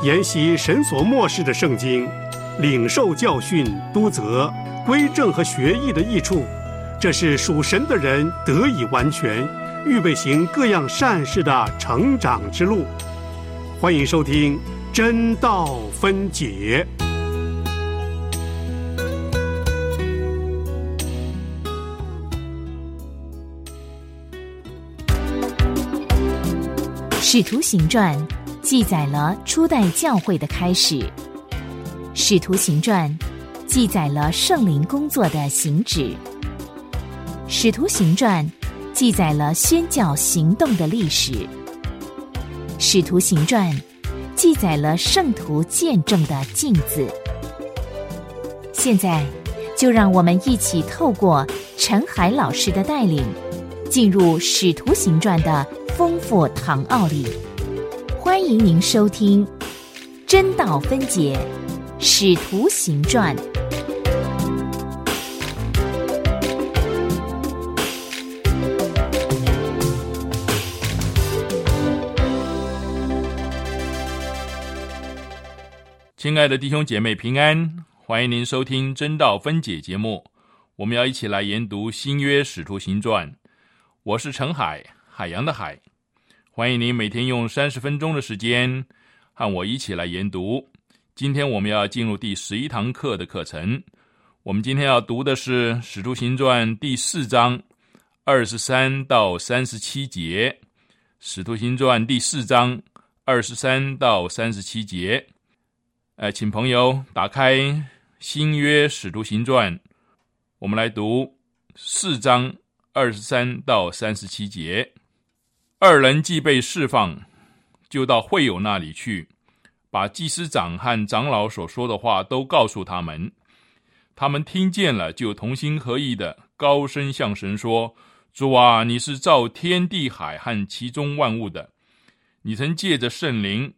研习神所漠视的圣经，领受教训、督责、归正和学艺的益处，这是属神的人得以完全，预备行各样善事的成长之路。欢迎收听《真道分解》。《使徒行传》记载了初代教会的开始，《使徒行传》记载了圣灵工作的行止，《使徒行传》记载了宣教行动的历史，《使徒行传》记载了圣徒见证的镜子。现在，就让我们一起透过陈海老师的带领，进入《使徒行传》的。丰富唐奥里，欢迎您收听《真道分解使徒行传》。亲爱的弟兄姐妹平安，欢迎您收听《真道分解》节目。我们要一起来研读新约《使徒行传》。我是陈海，海洋的海。欢迎您每天用三十分钟的时间和我一起来研读。今天我们要进入第十一堂课的课程。我们今天要读的是《使徒行传》第四章二十三到三十七节。《使徒行传》第四章二十三到三十七节。呃，请朋友打开新约《使徒行传》，我们来读四章二十三到三十七节。二人既被释放，就到会友那里去，把祭司长和长老所说的话都告诉他们。他们听见了，就同心合意的高声向神说：“主啊，你是造天地海和其中万物的，你曾借着圣灵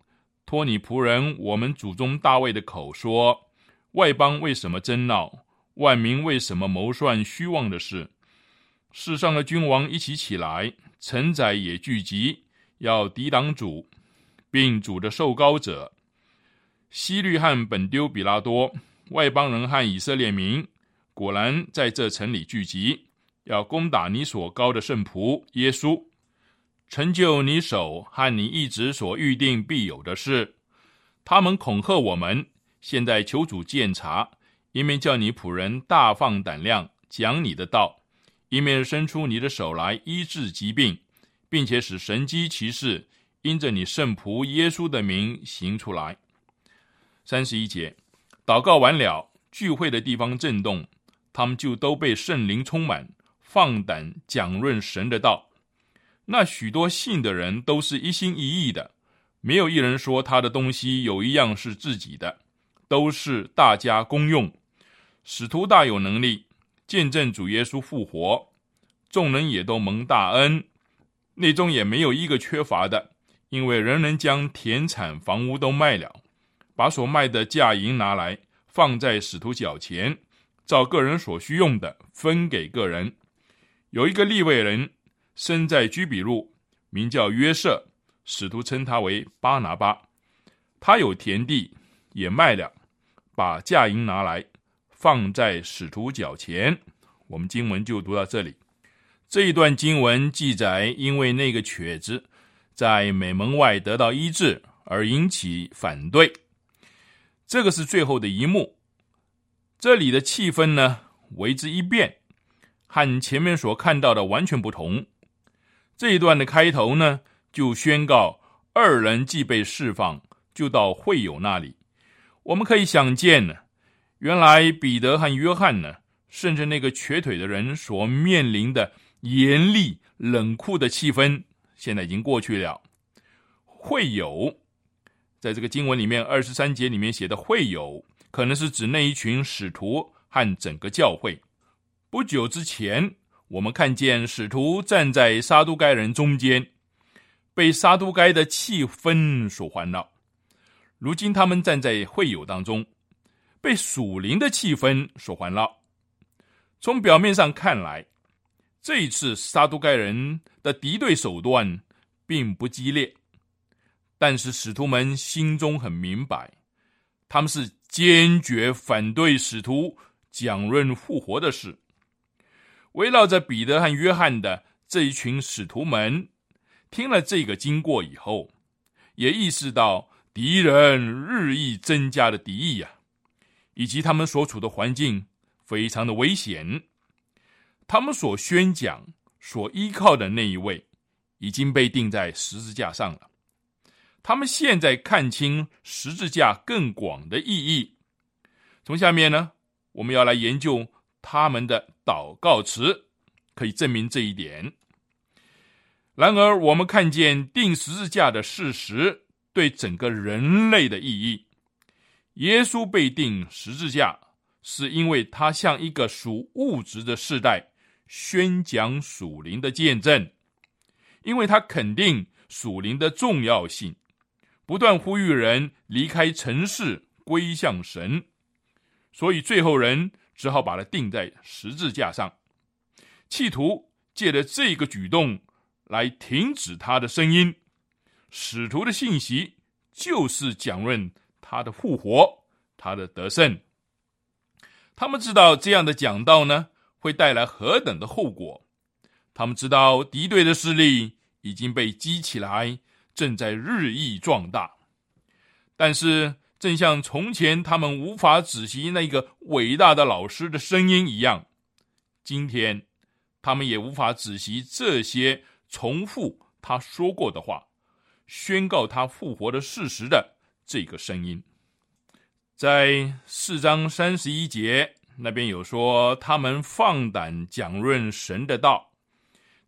托你仆人我们祖宗大卫的口说：外邦为什么争闹？万民为什么谋算虚妄的事？世上的君王一起起来。”臣宰也聚集，要抵挡主，并主的受膏者。西律汉本丢比拉多，外邦人和以色列民，果然在这城里聚集，要攻打你所高的圣仆耶稣，成就你手和你一直所预定必有的事。他们恐吓我们，现在求主鉴察，一面叫你仆人大放胆量讲你的道。一面伸出你的手来医治疾病，并且使神机骑士因着你圣仆耶稣的名行出来。三十一节，祷告完了，聚会的地方震动，他们就都被圣灵充满，放胆讲论神的道。那许多信的人都是一心一意的，没有一人说他的东西有一样是自己的，都是大家公用。使徒大有能力。见证主耶稣复活，众人也都蒙大恩，内中也没有一个缺乏的，因为人人将田产房屋都卖了，把所卖的价银拿来放在使徒脚前，照个人所需用的分给个人。有一个利未人生在居比路，名叫约瑟，使徒称他为巴拿巴，他有田地也卖了，把价银拿来。放在使徒脚前，我们经文就读到这里。这一段经文记载，因为那个瘸子在美门外得到医治而引起反对。这个是最后的一幕。这里的气氛呢，为之一变，和前面所看到的完全不同。这一段的开头呢，就宣告二人既被释放，就到会友那里。我们可以想见呢。原来彼得和约翰呢，甚至那个瘸腿的人所面临的严厉冷酷的气氛，现在已经过去了。会友，在这个经文里面二十三节里面写的会友，可能是指那一群使徒和整个教会。不久之前，我们看见使徒站在撒都该人中间，被撒都该的气氛所环绕。如今他们站在会友当中。被属灵的气氛所环绕。从表面上看来，这一次撒都该人的敌对手段并不激烈，但是使徒们心中很明白，他们是坚决反对使徒讲论复活的事。围绕着彼得和约翰的这一群使徒们，听了这个经过以后，也意识到敌人日益增加的敌意呀，以及他们所处的环境非常的危险。他们所宣讲、所依靠的那一位，已经被钉在十字架上了。他们现在看清十字架更广的意义。从下面呢，我们要来研究他们的。祷告词可以证明这一点。然而，我们看见钉十字架的事实对整个人类的意义。耶稣被钉十字架，是因为他向一个属物质的世代宣讲属灵的见证，因为他肯定属灵的重要性，不断呼吁人离开尘世归向神，所以最后人。只好把它钉在十字架上，企图借着这个举动来停止他的声音。使徒的信息就是讲论他的复活，他的得胜。他们知道这样的讲道呢，会带来何等的后果。他们知道敌对的势力已经被激起来，正在日益壮大。但是。正像从前他们无法仔细那个伟大的老师的声音一样，今天他们也无法仔细这些重复他说过的话、宣告他复活的事实的这个声音。在四章三十一节那边有说，他们放胆讲论神的道，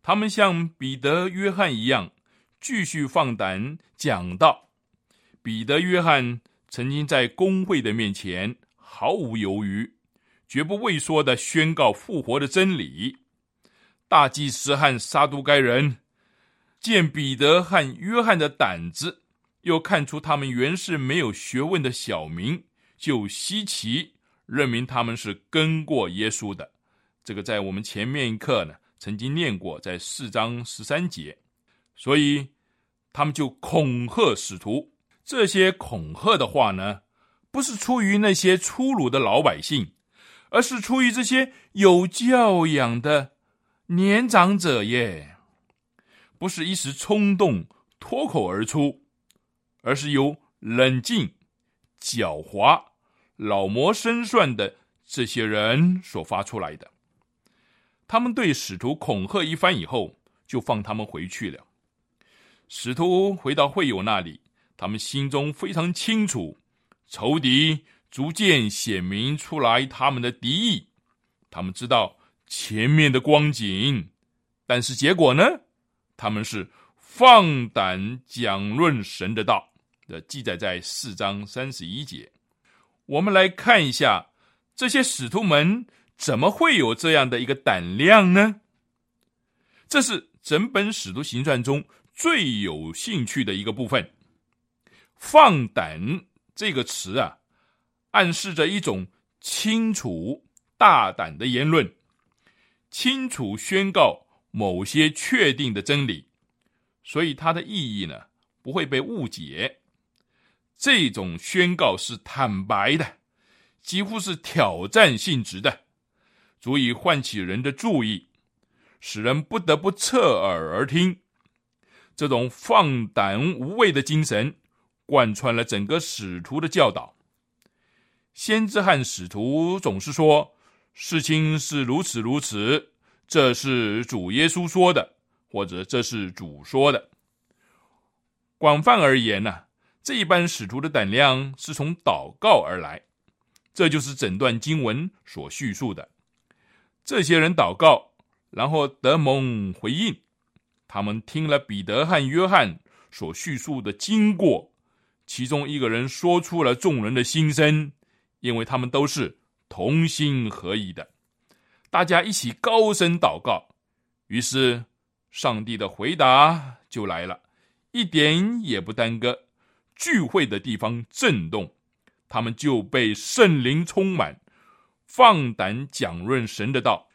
他们像彼得、约翰一样，继续放胆讲道。彼得、约翰。曾经在公会的面前毫无犹豫、绝不畏缩的宣告复活的真理。大祭司和撒都该人见彼得和约翰的胆子，又看出他们原是没有学问的小民，就稀奇，认明他们是跟过耶稣的。这个在我们前面一课呢曾经念过，在四章十三节，所以他们就恐吓使徒。这些恐吓的话呢，不是出于那些粗鲁的老百姓，而是出于这些有教养的年长者耶。不是一时冲动脱口而出，而是由冷静、狡猾、老谋深算的这些人所发出来的。他们对使徒恐吓一番以后，就放他们回去了。使徒回到会友那里。他们心中非常清楚，仇敌逐渐显明出来他们的敌意。他们知道前面的光景，但是结果呢？他们是放胆讲论神的道的，记载在四章三十一节。我们来看一下这些使徒们怎么会有这样的一个胆量呢？这是整本使徒行传中最有兴趣的一个部分。放胆这个词啊，暗示着一种清楚、大胆的言论，清楚宣告某些确定的真理，所以它的意义呢不会被误解。这种宣告是坦白的，几乎是挑战性质的，足以唤起人的注意，使人不得不侧耳而听。这种放胆无畏的精神。贯穿了整个使徒的教导。先知和使徒总是说：“事情是如此如此，这是主耶稣说的，或者这是主说的。”广泛而言呢，这一般使徒的胆量是从祷告而来。这就是整段经文所叙述的。这些人祷告，然后德蒙回应。他们听了彼得和约翰所叙述的经过。其中一个人说出了众人的心声，因为他们都是同心合意的，大家一起高声祷告，于是上帝的回答就来了，一点也不耽搁。聚会的地方震动，他们就被圣灵充满，放胆讲论神的道。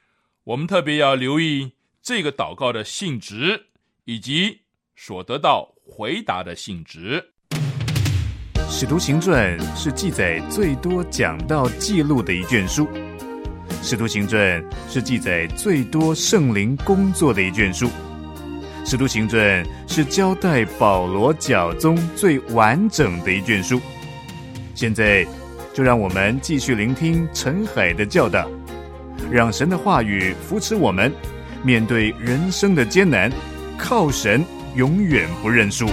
我们特别要留意这个祷告的性质以及所得到回答的性质。《使徒行传》是记载最多讲道记录的一卷书，《使徒行传》是记载最多圣灵工作的一卷书，《使徒行传》是交代保罗教宗最完整的一卷书。现在，就让我们继续聆听陈海的教导，让神的话语扶持我们，面对人生的艰难，靠神永远不认输。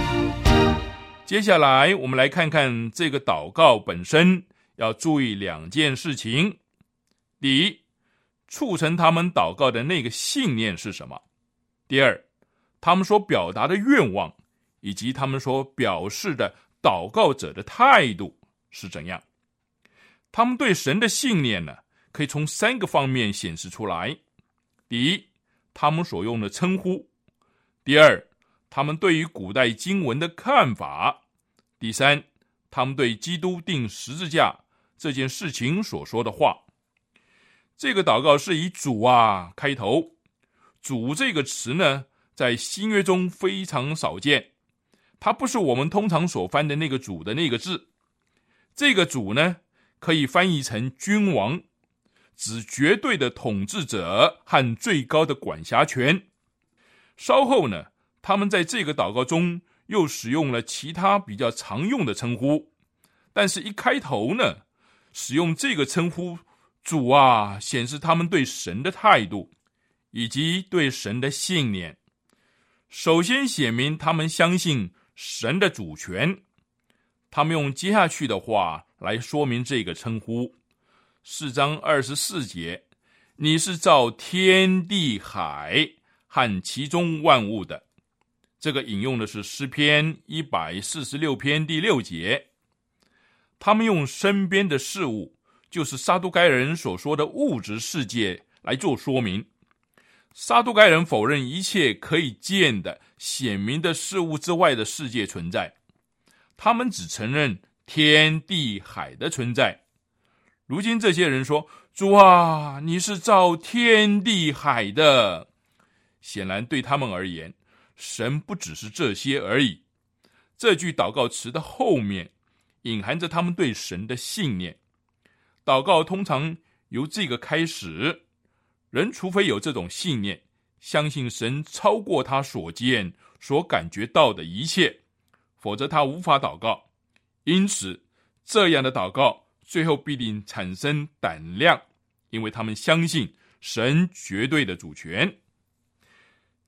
接下来，我们来看看这个祷告本身要注意两件事情：第一，促成他们祷告的那个信念是什么；第二，他们所表达的愿望以及他们所表示的祷告者的态度是怎样。他们对神的信念呢，可以从三个方面显示出来：第一，他们所用的称呼；第二，他们对于古代经文的看法，第三，他们对基督钉十字架这件事情所说的话。这个祷告是以“主啊”开头，“主”这个词呢，在新约中非常少见，它不是我们通常所翻的那个“主”的那个字。这个“主”呢，可以翻译成君王，指绝对的统治者和最高的管辖权。稍后呢。他们在这个祷告中又使用了其他比较常用的称呼，但是，一开头呢，使用这个称呼“主啊”，显示他们对神的态度以及对神的信念。首先，写明他们相信神的主权。他们用接下去的话来说明这个称呼：四章二十四节，你是造天地海和其中万物的。这个引用的是诗篇一百四十六篇第六节。他们用身边的事物，就是撒都该人所说的物质世界来做说明。撒都该人否认一切可以见的显明的事物之外的世界存在，他们只承认天地海的存在。如今这些人说：“主啊，你是造天地海的。”显然对他们而言。神不只是这些而已。这句祷告词的后面隐含着他们对神的信念。祷告通常由这个开始。人除非有这种信念，相信神超过他所见、所感觉到的一切，否则他无法祷告。因此，这样的祷告最后必定产生胆量，因为他们相信神绝对的主权。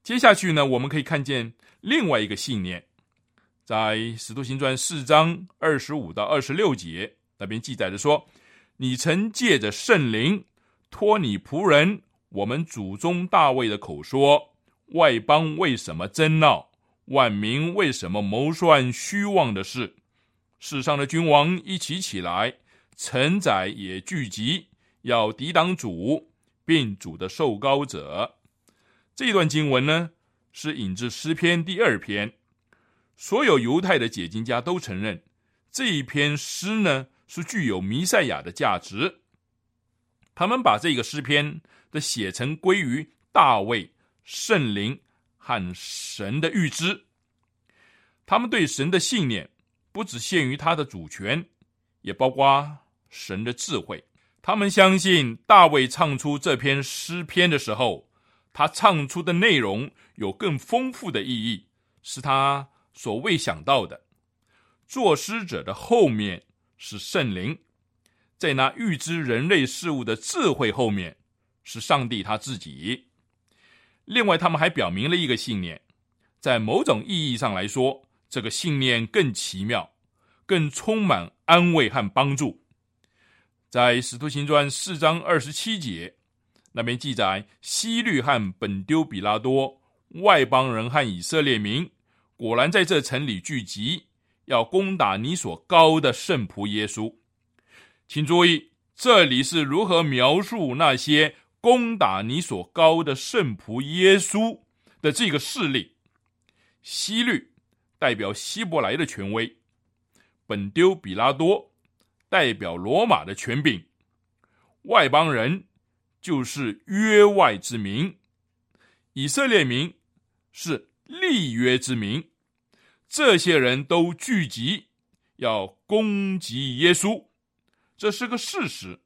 接下去呢，我们可以看见另外一个信念，在《使徒行传》四章二十五到二十六节那边记载着说：“你曾借着圣灵托你仆人我们祖宗大卫的口说，外邦为什么争闹，万民为什么谋算虚妄的事？世上的君王一起起来，臣宰也聚集，要抵挡主，并主的受膏者。”这段经文呢，是引自诗篇第二篇。所有犹太的解经家都承认，这一篇诗呢是具有弥赛亚的价值。他们把这个诗篇的写成归于大卫、圣灵和神的预知。他们对神的信念不只限于他的主权，也包括神的智慧。他们相信大卫唱出这篇诗篇的时候。他唱出的内容有更丰富的意义，是他所未想到的。作诗者的后面是圣灵，在那预知人类事物的智慧后面是上帝他自己。另外，他们还表明了一个信念，在某种意义上来说，这个信念更奇妙，更充满安慰和帮助。在《使徒行传》四章二十七节。那边记载，西律和本丢比拉多外邦人和以色列民果然在这城里聚集，要攻打你所高的圣仆耶稣。请注意，这里是如何描述那些攻打你所高的圣仆耶稣的这个势力。西律代表希伯来的权威，本丢比拉多代表罗马的权柄，外邦人。就是约外之民，以色列民是立约之民。这些人都聚集要攻击耶稣，这是个事实。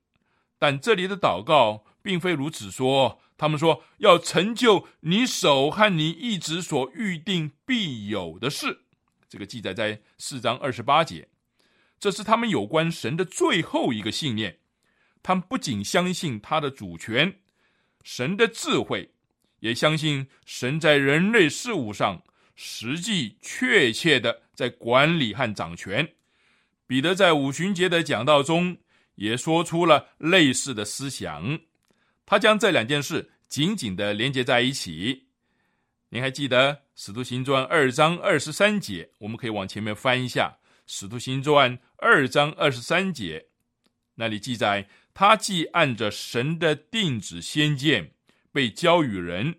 但这里的祷告并非如此说，他们说要成就你手和你一直所预定必有的事。这个记载在四章二十八节，这是他们有关神的最后一个信念。他们不仅相信他的主权、神的智慧，也相信神在人类事物上实际确切的在管理和掌权。彼得在五旬节的讲道中也说出了类似的思想，他将这两件事紧紧的连接在一起。您还记得《使徒行传》二章二十三节？我们可以往前面翻一下，《使徒行传》二章二十三节，那里记载：他既按着神的定旨先见被交与人，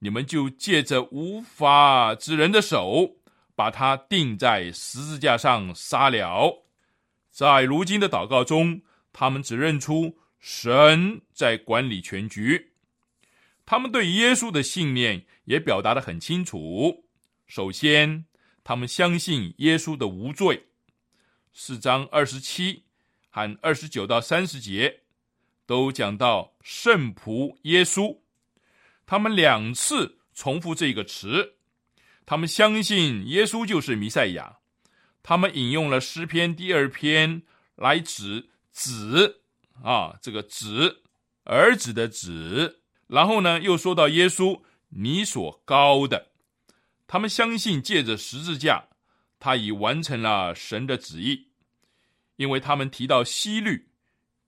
你们就借着无法之人的手，把他钉在十字架上杀了。在如今的祷告中，他们只认出神在管理全局。他们对耶稣的信念也表达的很清楚。首先，他们相信耶稣的无罪。四章二十七和二十九到三十节都讲到圣仆耶稣，他们两次重复这个词。他们相信耶稣就是弥赛亚。他们引用了诗篇第二篇来指子啊，这个子儿子的子。然后呢，又说到耶稣，你所高的，他们相信借着十字架，他已完成了神的旨意，因为他们提到西律、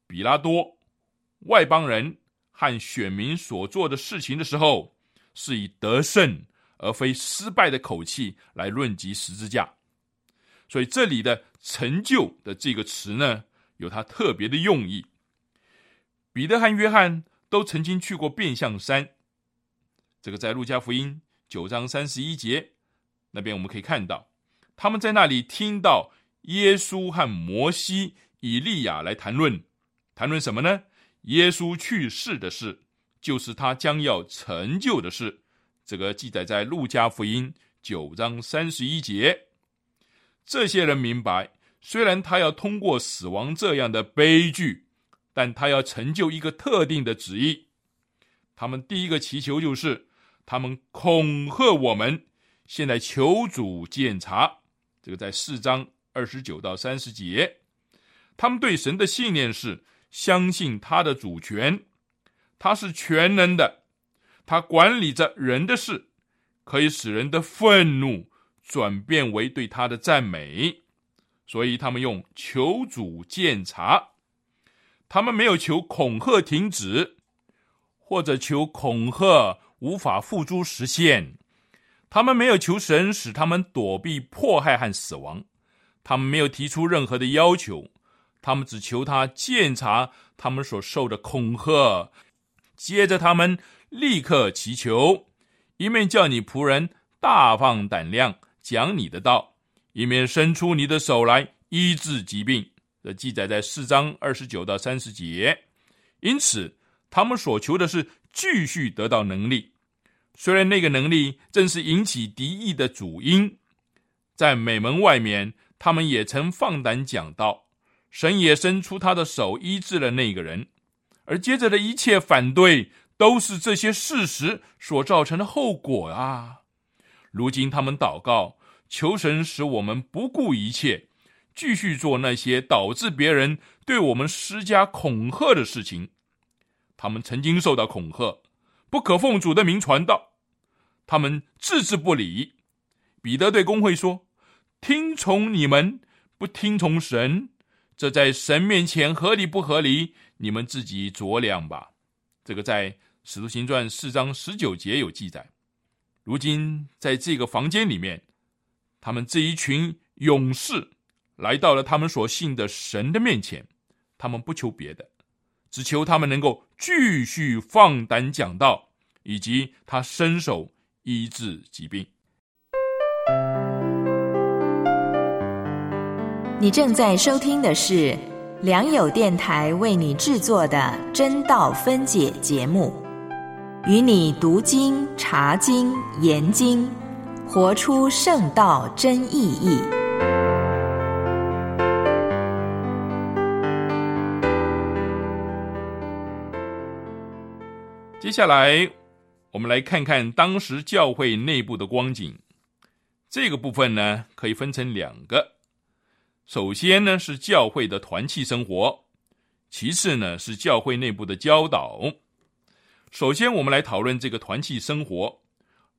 比拉多、外邦人和选民所做的事情的时候，是以得胜而非失败的口气来论及十字架，所以这里的成就的这个词呢，有它特别的用意。彼得和约翰。都曾经去过变相山，这个在路加福音九章三十一节那边我们可以看到，他们在那里听到耶稣和摩西、以利亚来谈论，谈论什么呢？耶稣去世的事，就是他将要成就的事。这个记载在路加福音九章三十一节。这些人明白，虽然他要通过死亡这样的悲剧。但他要成就一个特定的旨意，他们第一个祈求就是，他们恐吓我们，现在求主检查。这个在四章二十九到三十节，他们对神的信念是相信他的主权，他是全能的，他管理着人的事，可以使人的愤怒转变为对他的赞美，所以他们用求主检查。他们没有求恐吓停止，或者求恐吓无法付诸实现。他们没有求神使他们躲避迫害和死亡。他们没有提出任何的要求，他们只求他检查他们所受的恐吓。接着，他们立刻祈求，一面叫你仆人大放胆量讲你的道，一面伸出你的手来医治疾病。的记载在四章二十九到三十节，因此他们所求的是继续得到能力。虽然那个能力正是引起敌意的主因，在美门外面，他们也曾放胆讲道，神也伸出他的手医治了那个人。而接着的一切反对，都是这些事实所造成的后果啊！如今他们祷告，求神使我们不顾一切。继续做那些导致别人对我们施加恐吓的事情。他们曾经受到恐吓，不可奉主的名传道，他们置之不理。彼得对公会说：“听从你们，不听从神，这在神面前合理不合理？你们自己酌量吧。”这个在《使徒行传》四章十九节有记载。如今在这个房间里面，他们这一群勇士。来到了他们所信的神的面前，他们不求别的，只求他们能够继续放胆讲道，以及他伸手医治疾病。你正在收听的是良友电台为你制作的真道分解节目，与你读经、查经、研经。活出圣道真意义。接下来，我们来看看当时教会内部的光景。这个部分呢，可以分成两个。首先呢，是教会的团契生活；其次呢，是教会内部的教导。首先，我们来讨论这个团契生活。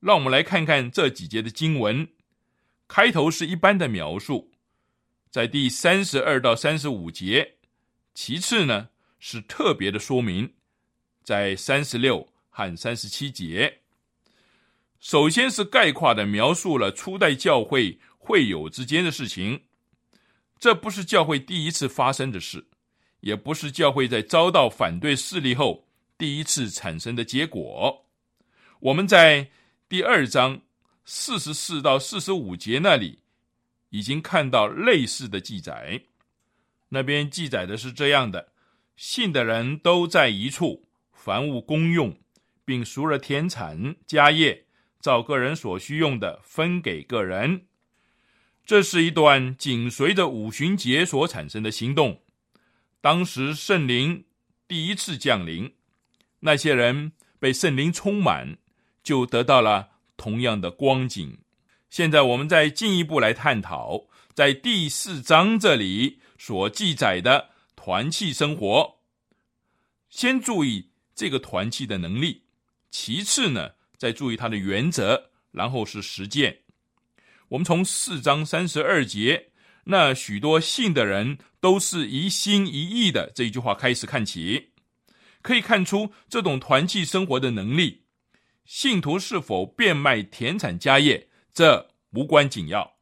让我们来看看这几节的经文。开头是一般的描述，在第三十二到三十五节；其次呢，是特别的说明。在三十六和三十七节，首先是概括的描述了初代教会会友之间的事情。这不是教会第一次发生的事，也不是教会在遭到反对势力后第一次产生的结果。我们在第二章四十四到四十五节那里已经看到类似的记载，那边记载的是这样的：信的人都在一处。凡物公用，并赎了田产家业，照个人所需用的分给个人。这是一段紧随着五旬节所产生的行动。当时圣灵第一次降临，那些人被圣灵充满，就得到了同样的光景。现在我们再进一步来探讨，在第四章这里所记载的团契生活。先注意。这个团契的能力，其次呢，再注意它的原则，然后是实践。我们从四章三十二节，那许多信的人都是一心一意的这一句话开始看起，可以看出这种团契生活的能力。信徒是否变卖田产家业，这无关紧要。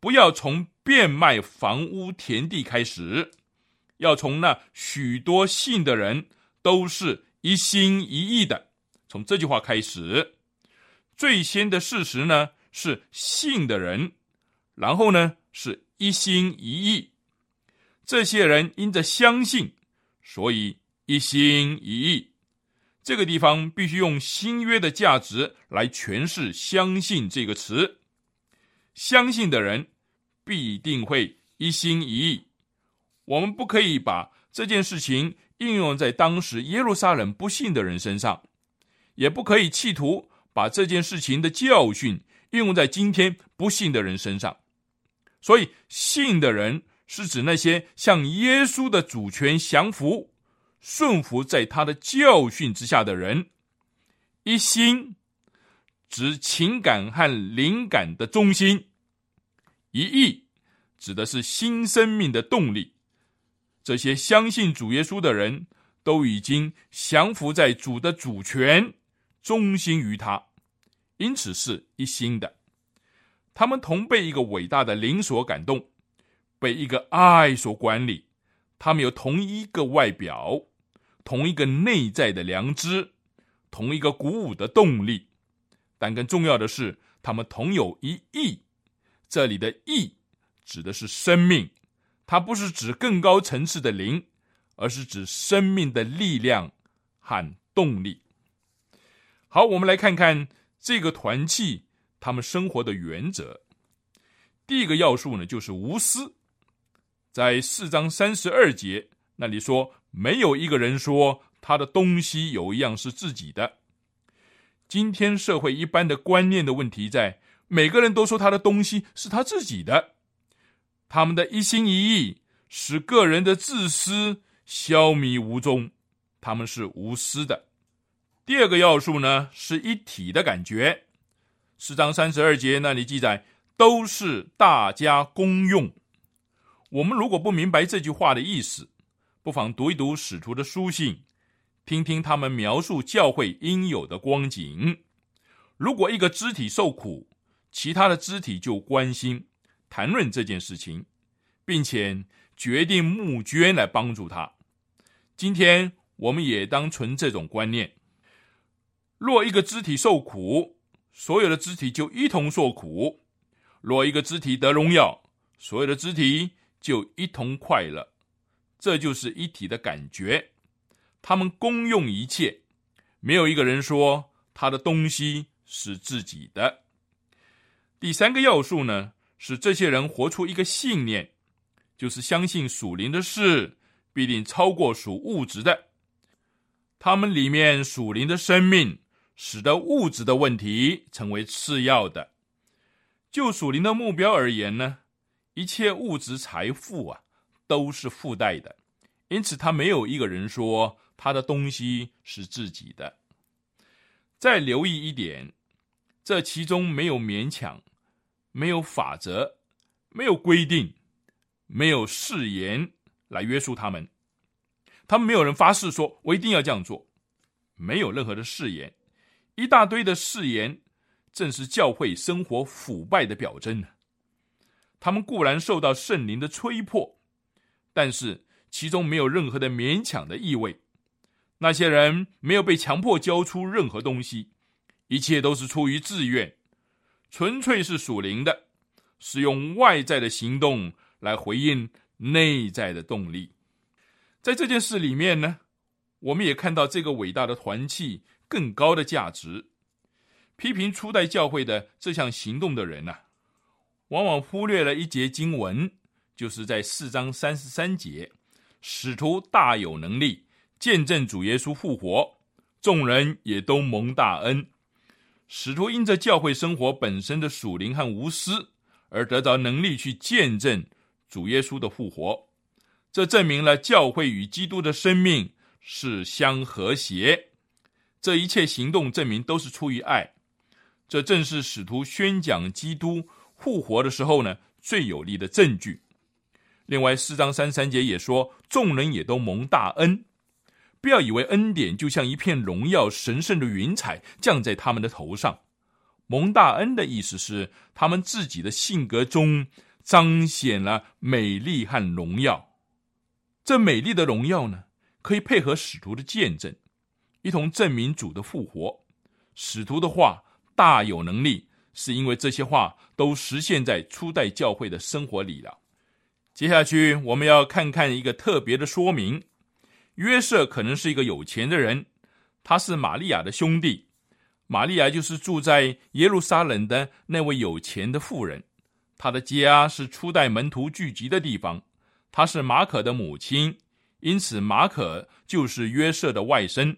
不要从变卖房屋田地开始，要从那许多信的人。都是一心一意的。从这句话开始，最先的事实呢是信的人，然后呢是一心一意。这些人因着相信，所以一心一意。这个地方必须用新约的价值来诠释“相信”这个词。相信的人必定会一心一意。我们不可以把这件事情。应用在当时耶路撒冷不信的人身上，也不可以企图把这件事情的教训应用在今天不信的人身上。所以，信的人是指那些向耶稣的主权降服、顺服在他的教训之下的人。一心指情感和灵感的中心，一意指的是新生命的动力。这些相信主耶稣的人都已经降服在主的主权，忠心于他，因此是一心的。他们同被一个伟大的灵所感动，被一个爱所管理。他们有同一个外表，同一个内在的良知，同一个鼓舞的动力。但更重要的是，他们同有一意。这里的意指的是生命。它不是指更高层次的灵，而是指生命的力量和动力。好，我们来看看这个团契他们生活的原则。第一个要素呢，就是无私。在四章三十二节那里说，没有一个人说他的东西有一样是自己的。今天社会一般的观念的问题，在每个人都说他的东西是他自己的。他们的一心一意，使个人的自私消弭无踪，他们是无私的。第二个要素呢，是一体的感觉。四章三十二节那里记载，都是大家公用。我们如果不明白这句话的意思，不妨读一读使徒的书信，听听他们描述教会应有的光景。如果一个肢体受苦，其他的肢体就关心。谈论这件事情，并且决定募捐来帮助他。今天我们也当存这种观念：若一个肢体受苦，所有的肢体就一同受苦；若一个肢体得荣耀，所有的肢体就一同快乐。这就是一体的感觉。他们公用一切，没有一个人说他的东西是自己的。第三个要素呢，使这些人活出一个信念，就是相信属灵的事必定超过属物质的。他们里面属灵的生命，使得物质的问题成为次要的。就属灵的目标而言呢，一切物质财富啊，都是附带的。因此，他没有一个人说他的东西是自己的。再留意一点，这其中没有勉强。没有法则，没有规定，没有誓言来约束他们。他们没有人发誓说：“我一定要这样做。”没有任何的誓言，一大堆的誓言，正是教会生活腐败的表征。他们固然受到圣灵的催迫，但是其中没有任何的勉强的意味。那些人没有被强迫交出任何东西，一切都是出于自愿。纯粹是属灵的，是用外在的行动来回应内在的动力。在这件事里面呢，我们也看到这个伟大的团契更高的价值。批评初代教会的这项行动的人呢，往往忽略了一节经文，就是在四章三十三节，使徒大有能力见证主耶稣复活，众人也都蒙大恩。使徒因着教会生活本身的属灵和无私，而得到能力去见证主耶稣的复活。这证明了教会与基督的生命是相和谐。这一切行动证明都是出于爱。这正是使徒宣讲基督复活的时候呢最有力的证据。另外四章三三节也说，众人也都蒙大恩。不要以为恩典就像一片荣耀神圣的云彩降在他们的头上。蒙大恩的意思是，他们自己的性格中彰显了美丽和荣耀。这美丽的荣耀呢，可以配合使徒的见证，一同证明主的复活。使徒的话大有能力，是因为这些话都实现在初代教会的生活里了。接下去，我们要看看一个特别的说明。约瑟可能是一个有钱的人，他是玛利亚的兄弟，玛利亚就是住在耶路撒冷的那位有钱的妇人，他的家是初代门徒聚集的地方，他是马可的母亲，因此马可就是约瑟的外甥。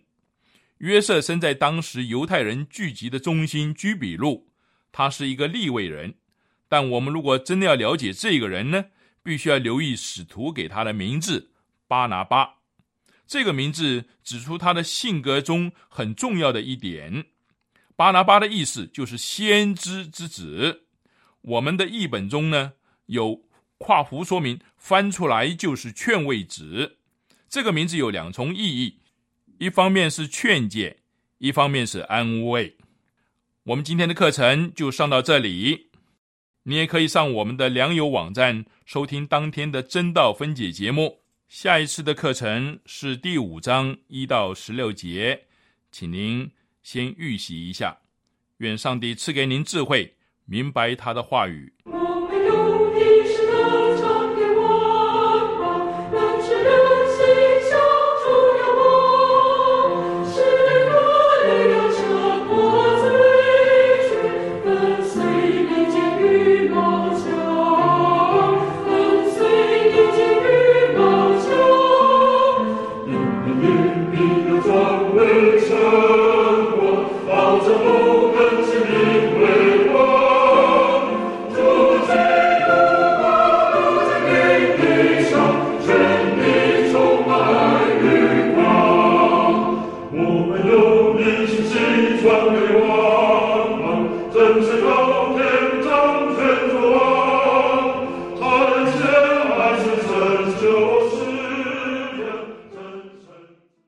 约瑟生在当时犹太人聚集的中心居比路，他是一个立位人，但我们如果真的要了解这个人呢，必须要留意使徒给他的名字巴拿巴。这个名字指出他的性格中很重要的一点。巴拿巴的意思就是先知之子。我们的译本中呢有跨弧说明，翻出来就是劝慰子。这个名字有两重意义，一方面是劝诫，一方面是安慰。我们今天的课程就上到这里，你也可以上我们的良友网站收听当天的真道分解节目。下一次的课程是第五章一到十六节，请您先预习一下。愿上帝赐给您智慧，明白他的话语。